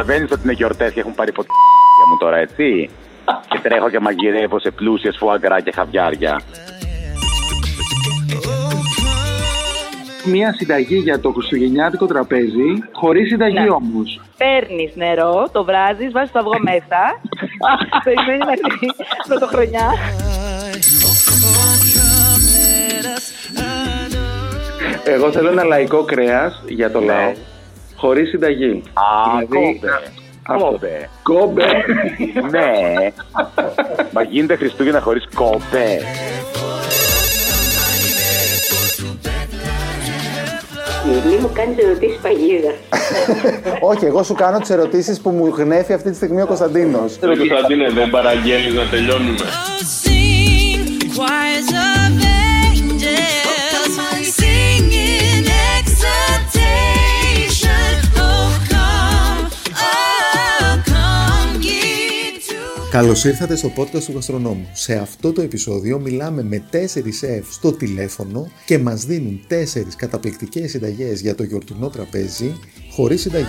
καταλαβαίνεις ότι είναι γιορτές και έχουν πάρει ποτέ μου τώρα, έτσι. και τρέχω και μαγειρεύω σε πλούσιες φουαγκρά και χαβιάρια. Μία συνταγή για το χριστουγεννιάτικο τραπέζι, χωρίς συνταγή Ναι. όμως. Παίρνεις νερό, το βράζεις, βάζεις το αυγό μέσα. Περιμένει να έρθει πρωτοχρονιά. Εγώ θέλω ένα λαϊκό κρέας για το λαό. Χωρίς συνταγή. Α, Δηλαδή, κόμπε. αυτό. Κόμπε. Κόμπε. ναι. Μα γίνεται Χριστούγεννα χωρίς κόμπε. Μη μου κάνεις ερωτήσεις παγίδα. Όχι, εγώ σου κάνω τις ερωτήσεις που μου γνέφει αυτή τη στιγμή ο Κωνσταντίνος. Ρε Κωνσταντίνε, δεν παραγγέλνεις να τελειώνουμε. To Καλώς ήρθατε στο podcast του Γαστρονόμου. Σε αυτό το επεισόδιο μιλάμε με τέσσερις σεφ στο τηλέφωνο και μας δίνουν τέσσερις καταπληκτικές συνταγές για το γιορτινό τραπέζι χωρίς συνταγή.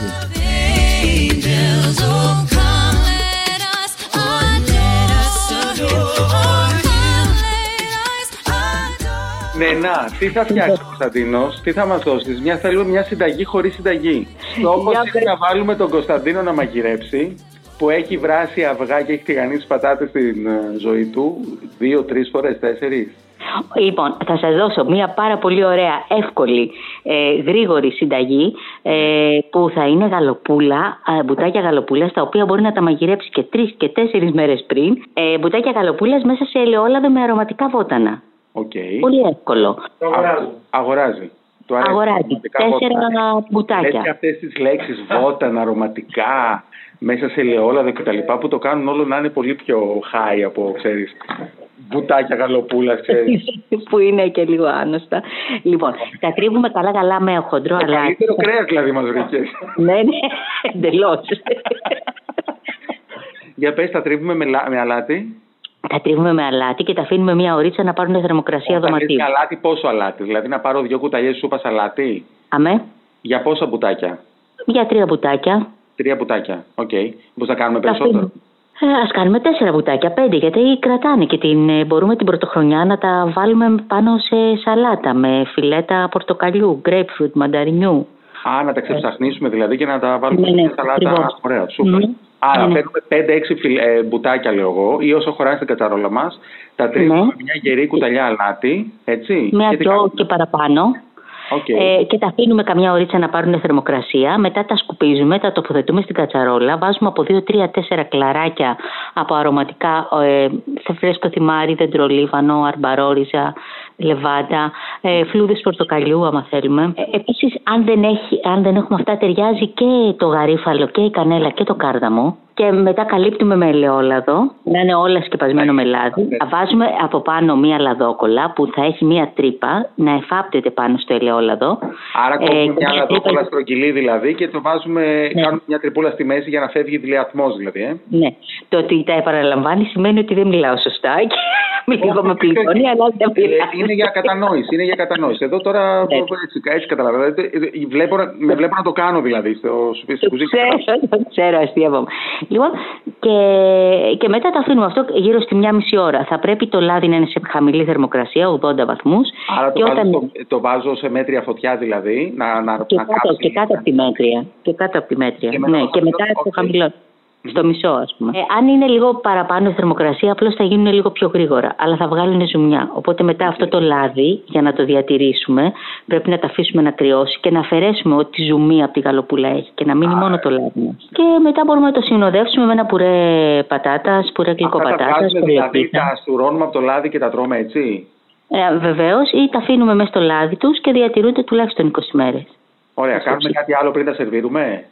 angels. Oh, come, let us adore. Oh, come, let us adore. Ναι, να, τι θα φτιάξεις ο Κωνσταντίνος, τι θα μας δώσεις; Μια θέλουμε μια συνταγή χωρίς συνταγή. Στόχος Για είναι να βάλουμε τον Κωνσταντίνο να μαγειρέψει που έχει βράσει αυγά και έχει τηγανίσει πατάτες στην ε, ζωή του δύο-τρει φορές, τέσσερις. Λοιπόν, θα σας δώσω μια πάρα πολύ ωραία, εύκολη, ε, γρήγορη συνταγή ε, που θα είναι γαλοπούλα, ε, μπουτάκια γαλοπούλας, τα οποία μπορεί να τα μαγειρέψει και τρεις και τέσσερις μέρες πριν. Ε, μπουτάκια γαλοπούλας μέσα σε ελαιόλαδο με αρωματικά βότανα. Οκ. Πολύ εύκολο. Α- Αγοράζει. Του αρέσει Αγοράζει αρωματικά τέσσερα βότανα. μπουτάκια. Έτσι αυτές τις λέξεις βότανα, αρωματικά, μέσα σε ελαιόλαδο κτλ. που το κάνουν όλο να είναι πολύ πιο high από, ξέρεις, μπουτάκια γαλοπούλας, ξέρεις. που είναι και λίγο άνοστα. Λοιπόν, τα τρίβουμε καλά-καλά με χοντρό Το αλάτι. καλύτερο κρέας δηλαδή μας βρήκες. ναι, ναι, εντελώς. Για πες, τα τρίβουμε με, λα- με αλάτι. Τα τρίβουμε με αλάτι και τα αφήνουμε μια ωρίτσα να πάρουν θερμοκρασία Όταν λες δωματίου. με αλάτι, πόσο αλάτι; Δηλαδή να πάρω δύο κουταλιές σούπα αλάτι; Αμέ, Για πόσα μπουτάκια; για τρία μπουτάκια. Τρία μπουτάκια. Οκ. Πώς να κάνουμε Τα περισσότερο; αφήνουμε. Ε, ας κάνουμε τέσσερα μπουτάκια, πέντε, γιατί κρατάνε και την, ε, μπορούμε την πρωτοχρονιά να τα βάλουμε πάνω σε σαλάτα με φιλέτα πορτοκαλιού, grapefruit, μανταρινιού. Α, να τα ξεψαχνίσουμε δηλαδή και να τα βάλουμε Ναι, ναι, σε σαλάτα. ακριβώς. Ωραία, σούπερ. Μμμ. Άρα Ναι, ναι. παίρνουμε 5-6 φιλ, ε, μπουτάκια, λέω εγώ, ή όσο χωράει στην κατσαρόλα μας. Τα τρίβουμε Ναι. με μια γερή κουταλιά αλάτι. Έτσι. Με και τι αυτό κάνουμε; και παραπάνω. Οκ. Ε, και τα αφήνουμε καμιά ωρίτσα να πάρουν θερμοκρασία. Μετά τα σκουπίζουμε, τα τοποθετούμε στην κατσαρόλα. Βάζουμε από 2-3-4 κλαράκια από αρωματικά ε, σε φρέσκο θυμάρι, δεντρολίβανο, αρμπαρόριζα, λεβάντα, ε, φλούδες πορτοκαλιού, άμα θέλουμε. Ε, Επίσης, αν δεν, έχει, αν δεν έχουμε αυτά, ταιριάζει και το γαρίφαλο και η κανέλα και το κάρδαμο. Και μετά καλύπτουμε με ελαιόλαδο, να είναι όλα σκεπασμένο με λάδι. Θα βάζουμε από πάνω μία λαδόκολα που θα έχει μία τρύπα να εφάπτεται πάνω στο ελαιόλαδο. Άρα Ε, κόβουμε και μια μία λαδόκολα τρύπα- στρογγυλή δηλαδή και το βάζουμε, Ναι. κάνουμε μια τρυπούλα στη μέση για να φεύγει τηλεατμός δηλαδή. Ε. Ναι. Το ότι τα επαναλαμβάνει σημαίνει ότι δεν μιλάω σωστά και λίγο με πληγώνει, αλλά δεν Ε, μιλάω. είναι για κατανόηση, είναι για κατανόηση. Εδώ τώρα Ναι. έτσι, έτσι καταλαβαίνω. Ε, ε, Βλέπω, να- με βλέπω να το κάνω δηλαδή στο, στο Το κουζί. ξέρω, το ξέρω, αστείευομαι. Λοιπόν, και, και μετά τα αφήνουμε αυτό γύρω στη μία μισή ώρα. Θα πρέπει το λάδι να είναι σε χαμηλή θερμοκρασία, 80 βαθμούς. Άρα και το, βάζω, όταν... στο- το βάζω σε μέτρια φωτιά δηλαδή, να, να, Και να κάτω, κάψει. και κάτω από τη μέτρια. Και κάτω από τη μέτρια. Και μετά ναι, στο και χαμηλό, μετά στο οκ. χαμηλό. Στο μισό, ας πούμε. Ε, αν είναι λίγο παραπάνω η θερμοκρασία, απλώς θα γίνουν λίγο πιο γρήγορα. Αλλά θα βγάλουν ζουμιά. Οπότε μετά αυτό το λάδι, για να το διατηρήσουμε, πρέπει να τα αφήσουμε να κρυώσει και να αφαιρέσουμε ό,τι ζουμί από τη γαλοπούλα έχει και να μείνει μόνο το λάδι μας. Και μετά μπορούμε να το συνοδεύσουμε με ένα πουρέ πατάτας, πουρέ Αυτά τα γλυκοπατάτα. βγάζουμε δηλαδή, τα στουρώνουμε από το λάδι και τα τρώμε έτσι; Ε, Βεβαίως, ή τα αφήνουμε μέσα στο λάδι τους και διατηρούνται τουλάχιστον 20 μέρες. Ωραία, κάνουμε κάτι άλλο πριν τα σερβίρουμε;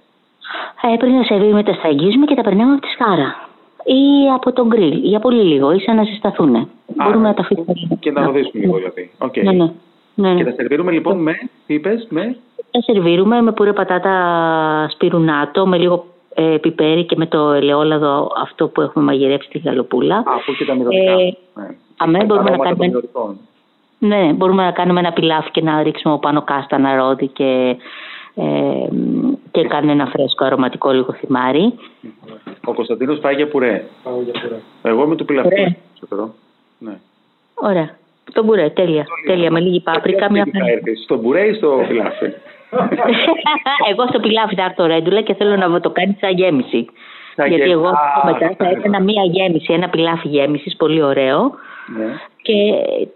Ε, πριν να σερβίρουμε τα στραγγίζουμε και τα περνάμε από τη σκάρα. Ή από τον γκριλ, για πολύ λίγο, ή σαν να ζεσταθούν. Μπορούμε να τα αφήσουμε. Και να ροδίσουμε λίγο δηλαδή. Οκ. Ναι, ναι. ναι, Και ναι. τα σερβίρουμε λοιπόν με, τι είπες, με... Τα σερβίρουμε με πουρέ πατάτα πιπεράτο, με λίγο ε, πιπέρι και με το ελαιόλαδο αυτό που έχουμε μαγειρέψει στη γαλοπούλα. Α, αφού και τα μυρωδικά. Ε, Ναι. αμέ, Τα μπορούμε να αρώματα των κάνουμε- μυρωδικών. Ναι, μπορούμε να κάνουμε ένα πιλάφι και να ρίξουμε από πάνω κάστανα ρόδι και, ε, και και κάνω ένα φρέσκο αρωματικό λίγο θυμάρι. Ο Κωνσταντίνος πάει για πουρέ. Εγώ είμαι του πιλαφού. Πουρέ. Ξέρω. Ναι. Ωραία. Το μπουρέ, τέλεια. τέλεια, με λίγη πάπρικα. Μια... Τι θα έρθεις, Στο μπουρέ ή στο πιλάφι. εγώ στο πιλάφι θα έρθω ρέντουλα και θέλω να μου το κάνει σαν γέμιση. Σαν Γιατί γέμιση. εγώ Α, μετά θα κατάλαβα. έκανα μία γέμιση, ένα πιλάφι γέμισης, πολύ ωραίο. Ναι. Και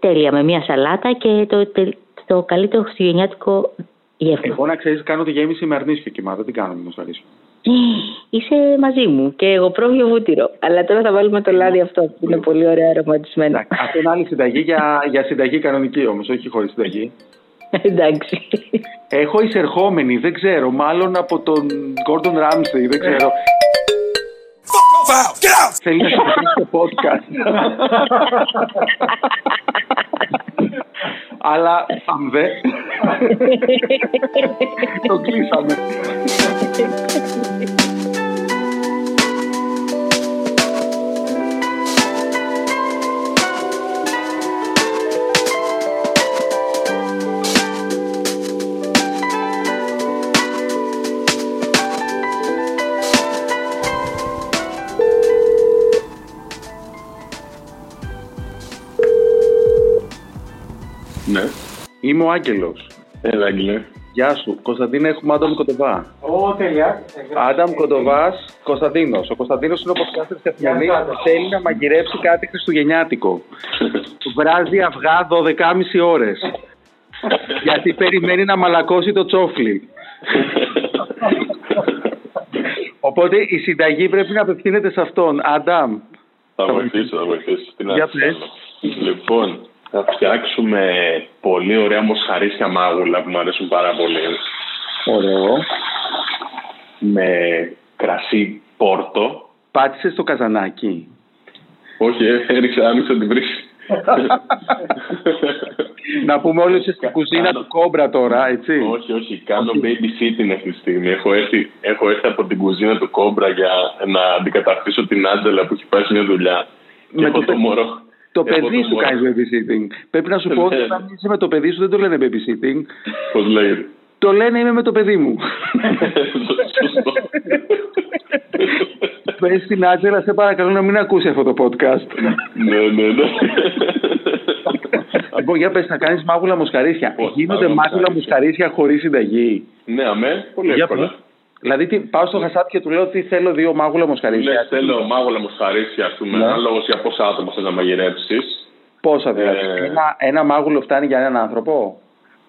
τέλεια με μία σαλάτα και το, τε- το καλύτερο χριστουγεννιάτικο γεύμα. Εγώ να ξέρεις, κάνω τη γέμιση με αρνίσιο κοιμά. Δεν την κάνω με μοσχαρίσιο. Είσαι μαζί μου και εγώ πρόβιο βούτυρο. Αλλά τώρα θα βάλουμε το λάδι αυτό που είναι πολύ ωραία αρωματισμένο. Εντάξει, Αυτό είναι άλλη συνταγή για, για συνταγή κανονική όμως, όχι χωρίς συνταγή. Εντάξει. Έχω εισερχόμενη, δεν ξέρω, μάλλον από τον Gordon Ramsay, δεν ξέρω. Θέλεις να συμμετέχει στο podcast. Αλλά αν δε. το κλείσαμε. Είμαι ο Άγγελος. Έλα, Άγγελε. Γεια σου. Κωνσταντίνα, έχουμε Άνταμ Κοντοβά. Ω, τέλεια. Άνταμ Κοντοβάς, Κωνσταντίνος. Ο Κωνσταντίνος είναι ο podcaster της Αθηνανή που θέλει να μαγειρέψει κάτι χριστουγεννιάτικο. Βράζει αυγά 12,5 ώρες. Γιατί περιμένει να μαλακώσει το τσόφλι. Οπότε η συνταγή πρέπει να απευθύνεται σε αυτόν. Άνταμ. Θα βοηθήσω, θα βοηθήσω. Τι να Για σου πες. κάνω. Λοιπόν, θα φτιάξουμε πολύ ωραία μοσχαρίσια μάγουλα που μου αρέσουν πάρα πολύ. Ωραίο. Με κρασί πόρτο. Πάτησες στο καζανάκι. Όχι, ε, έριξα, άνοιξα την βρύση. να πούμε όλοι ότι στην κουζίνα του κόμπρα τώρα, έτσι. όχι, όχι, κάνω babysitting αυτή τη στιγμή. Έχω έρθει, έχω έρθει από την κουζίνα του Κόμπρα για να αντικαταστήσω την Άντζελα που έχει πάει σε μια δουλειά. Και Με έχω το το παι- μωρό. Το Έχω παιδί σου μωρό. κάνει babysitting. Πρέπει να σου πω ότι Ναι. όταν είσαι με το παιδί σου δεν το λένε babysitting. Πώς λέγεται; Το λένε είμαι με το παιδί μου. Σωστό. Πες στην Άτζελα, σε παρακαλώ να μην ακούσει αυτό το podcast. ναι, ναι, ναι. λοιπόν, για πες να κάνεις μάγουλα μοσχαρίσια. Πώς, Γίνονται μάγουλα μάγουλα μοσχαρίσια. μοσχαρίσια χωρίς συνταγή. ναι, αμέ, πολύ Για εύκολα. Πες. Δηλαδή, τι, πάω στο χασάπι και του λέω ότι θέλω δύο μάγουλα μοσχαρίσια. Ναι, θέλω μάγουλα μοσχαρίσια, ας πούμε, Ναι. ανάλογος για πόσα άτομα θες να μαγειρέψεις. Πόσα δηλαδή. Ε. Ένα, ένα μάγουλο φτάνει για έναν άνθρωπο;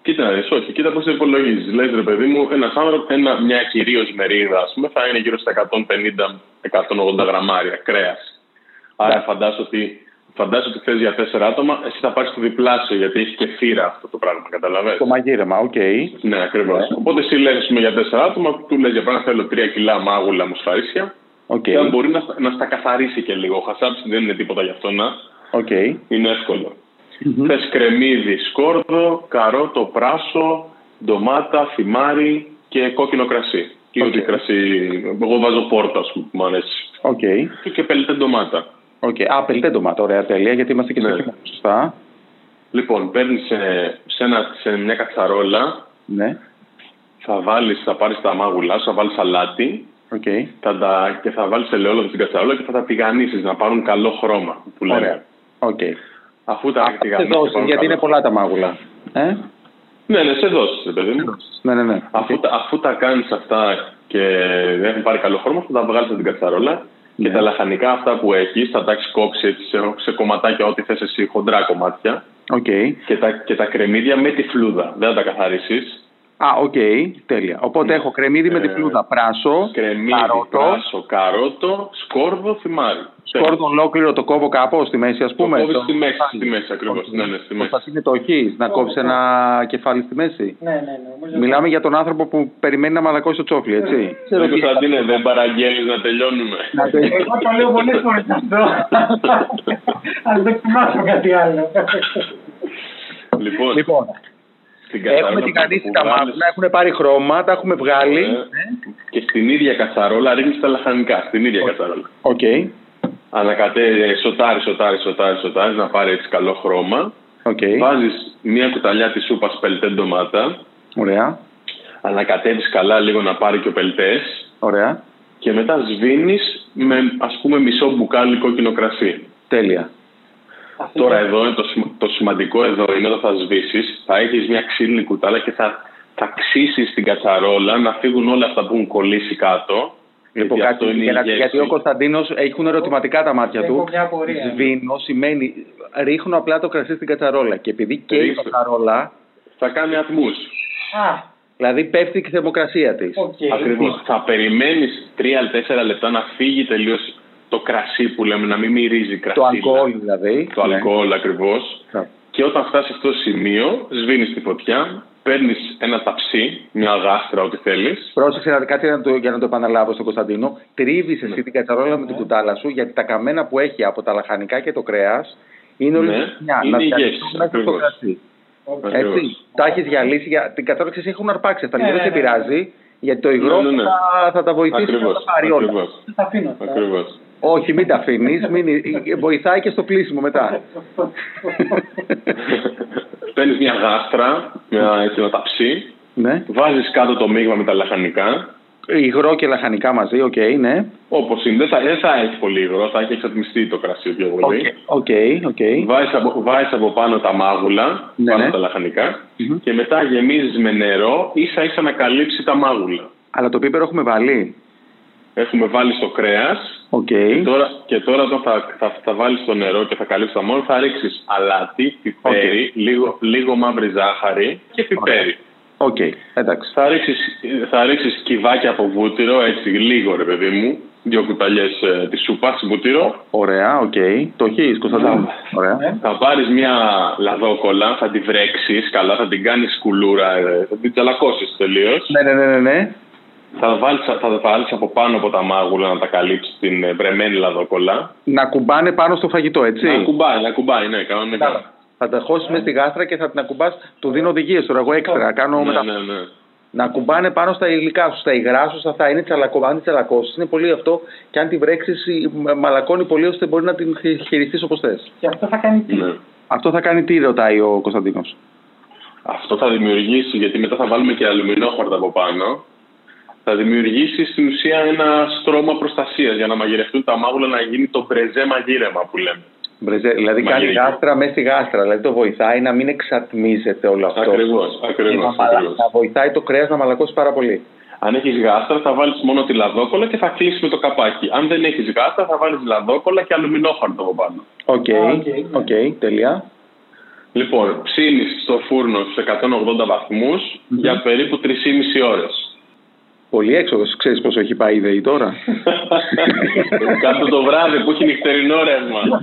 Κοίτα να δεις, όχι, κοίτα πώς το υπολογίζεις. Λες ρε παιδί μου, ένας άνθρωπος, ένα, μια κυρίως μερίδα, ας πούμε, θα είναι γύρω στα 150-180 γραμμάρια κρέας. Άρα Εντάξει. φαντάσου ότι, φαντάσου ότι θες για τέσσερα άτομα, εσύ θα πάρεις το διπλάσιο, γιατί έχεις και φύρα αυτό το πράγμα, καταλαβαίνεις; Το μαγείρεμα, οκ. Ναι, ακριβώς. Οπότε εσύ λες, ας πούμε, για τέσσερα άτομα, του λες για παράδειγμα θέλω τρία κιλά μάγουλα μοσχαρίσια. Οκ. Και αν μπορεί να, στα- να στα καθαρίσει και λίγο. Ο χασάπης δεν είναι τίποτα γι' αυτό να. Οκ. Είναι εύκολο. Θες κρεμμύδι, σκόρδο, καρότο, πράσο, ντομάτα, θυμάρι και κόκκινο κρασί. Και Οκ. ό,τι κρασί, εγώ βάζω πόρτα, ας πούμε, που μου αρέσει. Οκ. Και, και πελτέ ντομάτα. Οκ. Α, πελτέ ντομάτα, ωραία, τέλεια, γιατί είμαστε και Ναι. στο χειμώνα, σωστά. Λοιπόν, παίρνει σε, σε, ένα- σε μια κατσαρόλα, Ναι. θα βάλεις, θα πάρεις τα μάγουλά σου, θα βάλεις αλάτι Οκ. θα τα, και θα βάλεις ελαιόλαδο στην κατσαρόλα και θα τα τηγανίσεις να πάρουν καλό χρώμα, που λέμε. Ωραία. Οκ. Αφού τα Αυτά σε τηγανίσεις και δώσεις, πάρουν γιατί καλό είναι πολλά τα μάγουλα. Ε; Ναι, ναι, σε δώσεις, ρε παιδί μου. Ναι, ναι, ναι. Αφού, Οκ. τα, αφού τα κάνεις αυτά και δεν έχουν πάρει καλό χρώμα, θα τα βγάλεις από την κατσαρόλα και Ναι. τα λαχανικά αυτά που έχεις θα τα έχεις κόψει έτσι σε, σε κομματάκια ό,τι θες εσύ, χοντρά κομμάτια Οκ. και τα, και τα κρεμμύδια με τη φλούδα. Δεν θα τα καθαρίσεις. Α, οκ. Τέλεια. Οπότε έχω κρεμμύδι με τη Ε, φλούδα, πράσο, Κρεμμύδι, καρότο, πράσο, καρότο, σκόρδο, θυμάρι. σκόρδο ολόκληρο το κόβω κάπου στη μέση, ας Το πούμε. κόβεις το- στη μέση, στη μέση ακριβώς. Ναι, ναι, στη μέση. Κωνσταντίνε, το έχεις, να κόψεις ένα κεφάλι στη μέση; Ναι, ναι, ναι. νομίζω- Μιλάμε για τον άνθρωπο που περιμένει να μαλακώσει το τσόφλι, έτσι. Δεν Κωνσταντίνε, δεν παραγγέλνεις να τελειώνουμε. Να το- Εγώ το λέω πολλές φορές αυτό. Αλλά δεν θυμάσαι κάτι άλλο. Λοιπόν, Λοιπόν, στην κατσαρόλα έχουμε που- τηγανίσει που τα βάλεις- μάγουλα, έχουν πάρει χρώμα, τα έχουμε βγάλει. Ε, Και στην ίδια κατσαρόλα ρίχνεις τα λαχανικά. Στην ίδια κατσαρόλα. Οκ. Ανακατέ, σοτάρι, σοτάρι, σοτάρι, σοτάρι, να πάρει έτσι καλό χρώμα. Οκ. Βάζεις μία κουταλιά της σούπας πελτέ ντομάτα. Ωραία. ανακατεύεις καλά λίγο να πάρει και ο πελτές Ωραία. και μετά σβήνεις με ας πούμε μισό μπουκάλι κόκκινο κρασί. Τέλεια. Τώρα εδώ είναι το, σημα- το σημαντικό εδώ είναι όταν θα σβήσεις, θα έχεις μια ξύλινη κουτάλα και θα, θα ξύσεις την κατσαρόλα να φύγουν όλα αυτά που έχουν κολλήσει κάτω. Λοιπόν, γιατί κάτι, αυτό είναι η για να- γεύση. γιατί ο Κωνσταντίνος έχουν ερωτηματικά τα μάτια Έχω του. μια απορία. Σβήνω σημαίνει ρίχνω απλά το κρασί στην κατσαρόλα. Και επειδή καίει η Ρίξτε. κατσαρόλα, Θα κάνει ατμούς. Α, δηλαδή πέφτει και η θερμοκρασία της. οκ. Ακριβώς. Θα περιμένεις 3-4 λεπτά να φύγει τελείως το κρασί που λέμε, να μην μυρίζει κρασί. Το αλκοόλ δηλαδή. Το Ναι. αλκοόλ ακριβώς. Ναι. Και όταν φτάσει αυτό το σημείο, σβήνεις τη φωτιά, παίρνεις ένα ταψί, μια γάστρα, ό,τι θέλεις. Πρόσεξε να- κάτι να το, για να το επαναλάβω στον Κωνσταντίνο. Τρίβεις εσύ την κατσαρόλα με την κουτάλα σου γιατί τα καμένα που έχει από τα λαχανικά και το κρέας είναι όλη Ναι, μια. είναι να η πιαστούν γεύση, μέσα στο ακριβώς. κρασί. Ακριβώς. Έτσι. Τα έχεις διαλύσει. Για... Την κατσαρόλα ξέρεις, έχουν αρπάξει αυτά. Ναι, λοιπόν, δεν ναι, σε ναι. πειράζει γιατί το υγρό Ναι, ναι, ναι. Θα, θα τα βοηθήσει να Ακριβώς, τα πάρει όλα. ακριβώς, Τα αφήνω αυτά. ακριβώς. Όχι, μην τα αφήνεις. Βοηθάει και στο πλύσιμο μετά. Παίρνεις μια γάστρα, μια, έτσι, ένα ταψί, ναι. βάζεις κάτω το μείγμα με τα λαχανικά, Υγρό και λαχανικά μαζί, οκ, ναι. όπως είναι. Δεν θα, δεν θα έχει πολύ υγρό, θα έχει εξατμιστεί το κρασί πιο πολύ. Οκ, οκ. Βάζεις, από, βάζεις από πάνω τα μάγουλα, Ναι, πάνω ναι. τα λαχανικά Μμμ. και μετά γεμίζεις με νερό ίσα ίσα να καλύψει τα μάγουλα. Αλλά το πιπέρι έχουμε βάλει; Έχουμε βάλει στο κρέας Οκ. και τώρα, και τώρα όταν θα, θα, θα βάλεις το νερό και θα καλύψεις τα μάγουλα θα ρίξεις αλάτι, πιπέρι, λίγο, λίγο μαύρη ζάχαρη και πιπέρι. Οκ, εντάξει. Θα ρίξεις, θα ρίξεις κυβάκια από βούτυρο, έτσι λίγο ρε παιδί μου, δύο κουταλιές ε, της σούπας βούτυρο. Ωραία, οκ. Το έχεις, Κωνσταντίνο; Ωραία. Θα πάρεις μια λαδόκολα, θα τη βρέξεις καλά, θα την κάνεις κουλούρα, ε, θα την τσαλακώσεις τελείως. Ναι, ναι, ναι, ναι. Ναι. Θα βάλεις, θα τα βάλεις από πάνω από τα μάγουλα να τα καλύψεις την ε, βρεμένη λαδόκολα. Να κουμπάνε πάνω στο φαγητό, έτσι. Να κουμπάει, να κουμπάει, ναι, κανονικά. Θα τα χώσεις μέσα στη γάστρα και θα την ακουμπάς. Του δίνω οδηγίες τώρα. Εγώ έξτρα. Κάνω Ναι, μετα... ναι, ναι. Να κουμπάνε πάνω στα υλικά σου, στα υγρά σου, στα αυτά. Είναι τσαλακό. Αν την τσαλακώσεις, είναι πολύ αυτό. Και αν τη βρέξεις, μαλακώνει πολύ ώστε μπορεί να την χειριστείς όπως θες. Και αυτό θα κάνει τι; ναι. Αυτό θα κάνει τι, ρωτάει ο Κωνσταντίνος. Αυτό θα δημιουργήσει, γιατί μετά θα βάλουμε και αλουμινόχαρτα από πάνω, θα δημιουργήσει στην ουσία ένα στρώμα προστασίας για να μαγειρευτούν τα μάγουλα να γίνει το μπρεζέ μαγείρεμα που λέμε. Μπρεζέ, δηλαδή κάνει Μαγειρική. γάστρα μέσα στη γάστρα. Δηλαδή το βοηθάει να μην εξατμίζεται όλο αυτό. Ακριβώς, Και να, ακριβώς. μαλα- να βοηθάει το κρέας να μαλακώσει πάρα πολύ. Αν έχεις γάστρα, θα βάλεις μόνο τη λαδόκολα και θα κλείσει με το καπάκι. Αν δεν έχεις γάστρα, θα βάλεις λαδόκολα και αλουμινόχαρτο από πάνω. Οκ, Α, οκ, ναι. οκ, τέλεια. Λοιπόν, ψήνεις στο φούρνο στους 180 βαθμούς για περίπου 3,5 ώρες. Πολύ έξοδο, ξέρεις πόσο έχει πάει η ΔΕΗ τώρα; Κάν' το βράδυ που έχει νυχτερινό ρεύμα.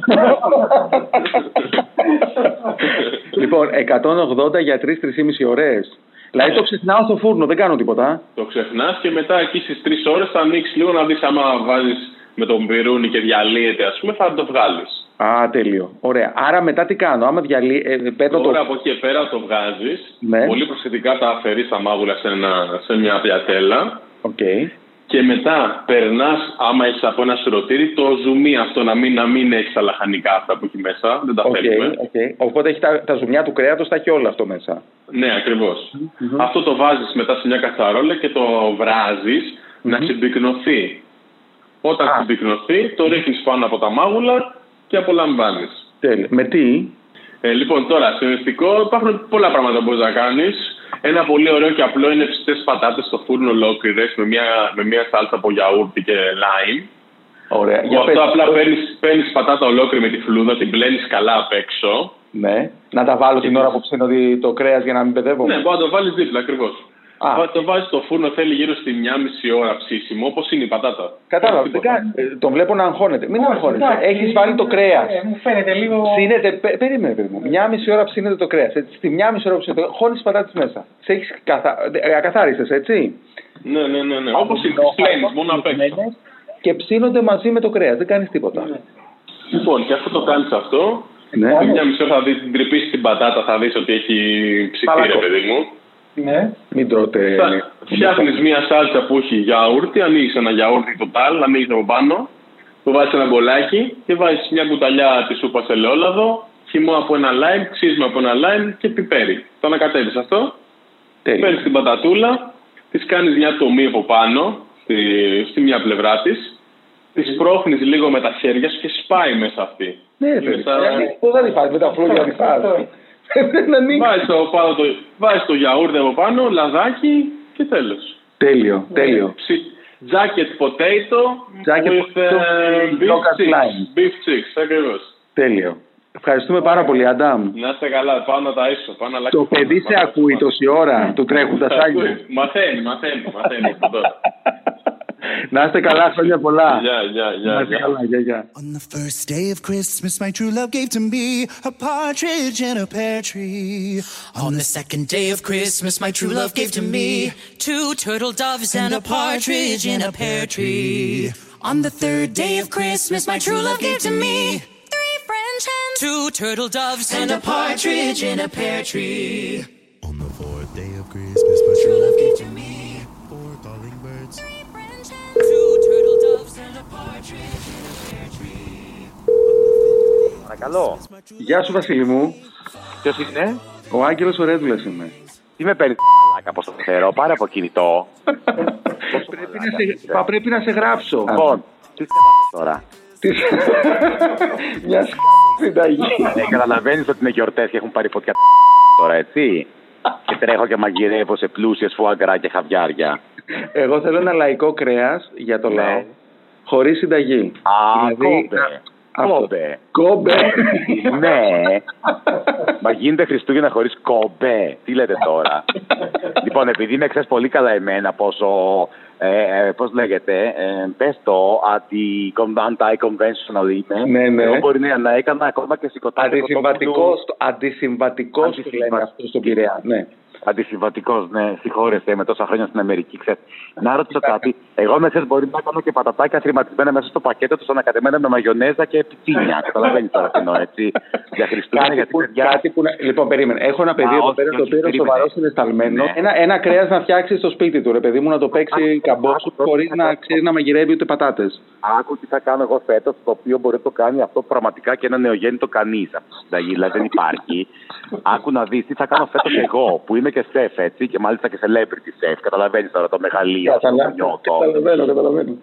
λοιπόν, 180 για 3-3,5 ώρες. Δηλαδή το ξεχνάω στο φούρνο, δεν κάνω τίποτα. Το ξεχνάς και μετά εκεί στις 3 ώρες θα ανοίξεις λίγο να δεις άμα βάζεις με το πιρούνι και διαλύεται, ας πούμε, θα το βγάλεις. Α, τέλειο. Ωραία. Άρα μετά τι κάνω, άμα διαλύει. Ε, παίρνω Τώρα το. από εκεί και πέρα το βγάζεις. Ναι. Πολύ προσεκτικά τα αφαιρείς τα μάγουλα σε, ένα, σε μια πιατέλα. Οκ. Και μετά περνάς, άμα έχεις από ένα σουρωτήρι, το ζουμί αυτό να μην, να μην έχεις τα λαχανικά αυτά που έχει μέσα. Δεν τα Οκ, θέλουμε. οκ. Οπότε έχει τα, τα ζουμιά του κρέατος, τα έχει όλα αυτό μέσα. Ναι, ακριβως Αυτό το βάζεις μετά σε μια κατσαρόλα και το βράζεις να συμπυκνωθεί. Όταν Α. συμπυκνωθεί, το ρίχνεις πάνω από τα μάγουλα και απολαμβάνεις. Τέλεια. Με τι; Ε, λοιπόν, τώρα, συνιστικό υπάρχουν πολλά πράγματα που μπορείς να κάνεις. Ένα πολύ ωραίο και απλό είναι ψητές πατάτες στο φούρνο ολόκληρες με μια, με μια σάλτσα από γιαούρτι και λάιμ. Ωραία. Που Για αυτό πες. απλά παίρνεις πατάτα ολόκληρη με τη φλούδα, την πλένεις καλά απ' έξω. Ναι. Να τα βάλω την ώρα που ψήνω δι- το κρέας για να μην παιδεύομαι. Ναι, μπορεί να το βάλεις δίπλα ακριβώς. Α. Το βάζεις στο φούρνο, θέλει γύρω στη μία μισή ώρα ψήσιμο, όπως είναι η πατάτα. Κατάλαβα. Δεν Τίποτα. κάνει- ε, Τον βλέπω να αγχώνεται. Μην Όχι, αγχώνεται. εντάξει. Έχεις βάλει το κρέας. Ε, Μου φαίνεται λίγο. Ψήνεται, πε- περίμενε, παιδί μου. Μια μισή ώρα ψήνεται το κρέας. Στη μια μισή ώρα που ψήνεται, χώνεις πατάτες μέσα. Σε έχεις καθα... ε, ακαθάριστες, έτσι; Ναι, ναι, ναι. ναι. Όπως είναι, τις πλένει, μόνο απ' έξω. Και ψήνονται μαζί με το κρέας. Δεν κάνεις τίποτα. Λοιπόν, και αφού το κάνεις αυτό, Ναι. σε μια μισή ώρα θα δεις την τρυπήσει την πατάτα, θα δεις ότι έχει ψηθεί, ρε Μαλακό. παιδί μου. Ναι. Μην τρώτε. Φτιάχνεις μια σάλτσα που έχει γιαούρτι, ανοίγεις ένα γιαούρτι τοτάλ, ανοίγεις από πάνω, το βάζεις ένα μπολάκι και βάζεις μια κουταλιά της σούπας ελαιόλαδο, χυμό από ένα λάιμ, ξύσμα από ένα λάιμ και πιπέρι. Το ανακατεύεις αυτό, Τέλεια. παίρνεις την πατατούλα, της κάνεις μια τομή από πάνω, στη, στη μια πλευρά της, της σπρώχνει λίγο με τα χέρια σου και σπάει μέσα αυτή. Ναι, Είναι παιδί. σαν- Ε, Πού δεν υπάρχει με τα φλόγια δεν υπάρχει. Δεν ανοίγει. Βάζεις το, πάνω το, βάζεις το γιαούρτι από πάνω, λαδάκι και τέλος. Τέλειο, τέλειο. Ψι- Jacket potato Jacket with potato uh, with beef local chicks. lime. Beef chicks, ακριβώς. Τέλειο. Ευχαριστούμε πάρα πολύ, Αντάμ. Να είστε καλά, πάω να τα ίσω. Πάω να αλλάξω Το παιδί φάρμακα. σε ακούει τόση ώρα, του τρέχουν τα σάγια. Μαθαίνει, μαθαίνει, μαθαίνει από τώρα. Να είστε καλά, χρόνια πολλά. Γεια, γεια, Να γεια. είστε γεια. καλά, γεια, γεια. On the first day of Christmas, my true love gave to me a partridge in a pear tree. On the second day of Christmas, my true love gave to me two turtle doves and a partridge in a pear tree. On the third day of Christmas, my true love gave to me three French hens, two turtle doves and a partridge in a pear tree. On the fourth day of Christmas, my true love gave Παρακαλώ. Γεια σου, Βασίλη μου. Ποιος είναι; Ο Άγγελος ο Ρέντουλας είμαι. Τι με παίρνεις μαλάκα, πώ το ξέρω. Πάρε από κινητό. Πρέπει να σε, μα πρέπει να σε γράψω. Λοιπόν, τι θέματε τώρα; Τι- Μια σ*** συνταγή. Ε, Καταλαβαίνεις ότι είναι γιορτές και έχουν πάρει φωτιά τα μου τώρα, έτσι; Και τρέχω και μαγειρεύω σε πλούσιες φουαγκρά και χαβιάρια. Εγώ θέλω ένα λαϊκό κρέας για το Ναι. λαό. Χωρίς συνταγή. Α, Δηλαδή, κόμπε. αυτό. Κόμπε. Κόμπε. ναι. Μα γίνεται Χριστούγεννα χωρίς κόμπε. Τι λέτε τώρα; λοιπόν, επειδή με ξέρεις πολύ καλά εμένα πόσο. Ε, ε, πώς λέγεται, ε, πες το, αντι- anti-conventional είμαι. Ναι, ναι. Εγώ μπορεί να, να έκανα ακόμα και σηκωτάκι. Αντισυμβατικός, αντισυμβατικός τους λένε Αντισυμβα- αυτό στον Πειραιά. Ναι. Αντισυμβατικός, ναι, συγχώρεστε με τόσα χρόνια στην Αμερική. Ξέρεις. Να ρωτήσω κάτι. Εγώ με ξέρεις, μπορεί να κάνω και πατατάκια θρηματισμένα μέσα στο πακέτο του ανακατεμένα με μαγιονέζα και πιτσίνια. Καταλαβαίνεις τώρα τι εννοώ, έτσι. Για Χριστούγεννα, Κάτι γιατί που, παιδιά. κάτι που, να- λοιπόν, περίμενε. Έχω ένα παιδί Α, εδώ όχι, πέρα όχι, το οποίο είναι περίμενε. σοβαρό συναισθαλμένο. Ναι. Ένα, ένα κρέας να φτιάξει στο σπίτι του, ρε παιδί μου, να το παίξει άκου, καμπόξου άκου, χωρίς άκου, να άκου. ξέρει να μαγειρεύει ούτε πατάτες. Άκου τι θα κάνω εγώ φέτος, το οποίο μπορεί να το κάνει αυτό πραγματικά και ένα νεογέννητο κανείς αυτή τη συνταγή. Δηλαδή δεν υπάρχει. Άκου να δεις τι θα κάνω φέτος εγώ, που είμαι και σεφ έτσι, και μάλιστα και celebrity chef. Καταλαβαίνεις τώρα το μεγαλείο, αυτό που νιώθω. Καταλαβαίνω, καταλαβαίνω.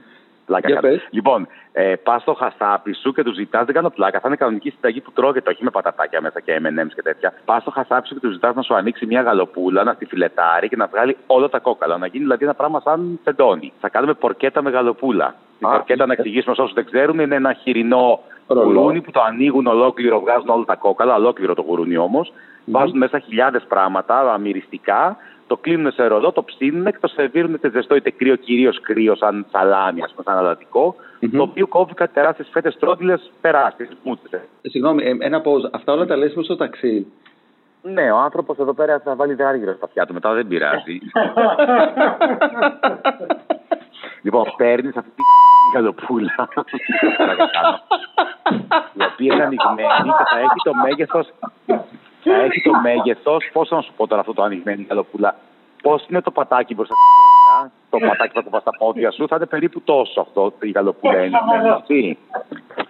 Πλάκα Για κάνω. πες. Λοιπόν, ε, πας στο χασάπι σου και του ζητάς, δεν κάνω πλάκα, θα είναι κανονική συνταγή που τρώγεται, όχι με πατατάκια μέσα και MM's και τέτοια. Πας στο χασάπι σου και του ζητάς να σου ανοίξει μια γαλοπούλα, να τη φιλετάρει και να βγάλει όλα τα κόκαλα. Να γίνει δηλαδή ένα πράγμα σαν τεντόνι. Θα κάνουμε πορκέτα με γαλοπούλα. Η Α, πορκέτα, να εξηγήσουμε σε όσους δεν ξέρουν, είναι ένα χοιρινό Ρολό. γουρούνι που το ανοίγουν ολόκληρο, βγάζουν όλα τα κόκαλα, ολόκληρο το γουρούνι όμως. Βάζουν μέσα χιλιάδες πράγματα αμυριστικά, το κλείνουν σε ρολό, το ψήνουν και το σερβίρουν είτε ζεστό είτε κρύο, κυρίως κρύο, σαν σαλάμι, ας πούμε, σαν αλλατικο το οποίο κόβει κάτι τεράστιες φέτες τρότιλε περάσει. Μούτσε. Ε, Συγγνώμη, ε, ένα pause. Αυτά όλα τα λες μου στο ταξί. Ναι, ο άνθρωπος εδώ πέρα θα βάλει δράργυρο στα αυτιά του, μετά δεν πειράζει. λοιπόν, παίρνεις αυτή την καμμένη γαλοπούλα. Πλάκα κάνω. η οποία είναι ανοιγμένη και θα έχει το μέγεθος. Θα έχει το μέγεθος. Πώς να σου πω τώρα αυτό το ανοιγμένη γαλοπούλα. Πώς είναι το πατάκι μπροστά στη κέντρα, το πατάκι που θα κουμπά στα πόδια σου, θα είναι περίπου τόσο αυτό η γαλοπούλα ανοιγμένη. έτσι.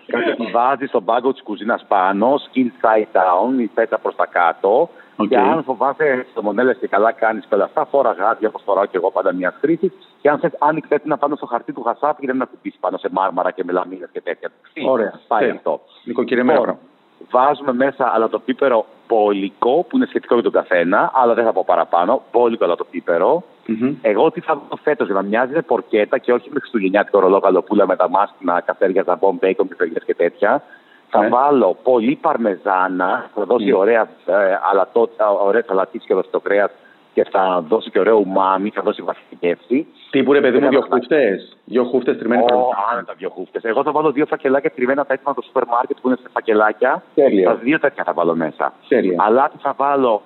Κάτι τη βάζεις στον πάγκο της κουζίνας πάνω, skin side down, η φέτα προς τα κάτω. Οκ. Και αν φοβάσαι στο μονέλες και καλά κάνεις και όλα αυτά, φόρα γάτια όπως φοράω και εγώ πάντα μια χρήση. Και αν θες άνοιξε έτσι να πάνω στο χαρτί του χασάπι και δεν να κουμπίσει πάνω σε μάρμαρα και μελαμίνες και τέτοια. Ωραία. Πάει Τέλεια. αυτό. Νοικοκυρεμένο. Λοιπόν, βάζουμε μέσα αλατοπίπερο πολικό που είναι σχετικό με τον καθένα, αλλά δεν θα πω παραπάνω. Πόλικο αλατοπίπερο. Μμμ. Εγώ τι θα δω φέτος για να μοιάζει με πορκέτα και όχι με χριστουγεννιάτικο ρολό καλοπούλα με τα μάσκινα, καφέρια, ζαμπόν, μπέικον, πιπεριές και τέτοια. Θα Ναι. βάλω πολύ παρμεζάνα, θα δώσει Ναι. ωραία ε, αλατότσα, ωραία σαλατίσια εδώ στο κρέας και θα δώσει και ωραίο ουμάμι, θα δώσει βασική γεύση. Τύπου ρε παιδί μου, Δεν δύο θα- χούφτες. Δύο χούφτες τριμμένη Ω, παρμεζάνα. άνετα δύο χούφτες. Εγώ θα βάλω δύο φακελάκια τριμμένα τα έτοιμα από το σούπερ μάρκετ που είναι σε φακελάκια. Τέλεια. Τα δύο τέτοια θα βάλω μέσα. Τέλεια. Αλάτι θα βάλω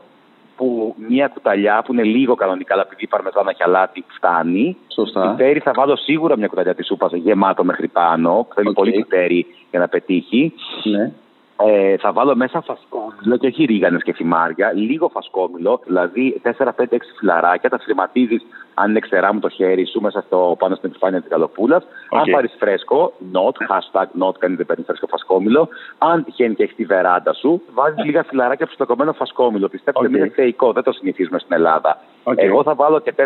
που μια κουταλιά που είναι λίγο κανονικά, αλλά επειδή η παρμεζάνα και αλάτι φτάνει. Σωστά. Πιπέρι θα βάλω σίγουρα μια κουταλιά της σούπας γεμάτο μέχρι πάνω. Θέλει Οκ. πολύ πιπέρι για να πετύχει. Ναι. Ε, θα βάλω μέσα φασκόμηλο και όχι ρίγανες και θυμάρια, λίγο φασκόμηλο, δηλαδή 4-5-6 φυλλαράκια, τα θρυμματίζεις αν είναι ξερά με το χέρι σου μέσα στο, πάνω στην επιφάνεια της γαλοπούλας. Αν πάρεις φρέσκο, not, hashtag not, κανείς παίρνει φρέσκο φασκόμηλο. Αν τυχαίνει και έχεις τη βεράντα σου, βάζεις λίγα φυλλαράκια ψιλοκομμένο φασκόμηλο. Πιστέψτε, okay. είναι θεϊκό, δεν το συνηθίζουμε στην Ελλάδα. Οκ. Εγώ θα βάλω και 4-5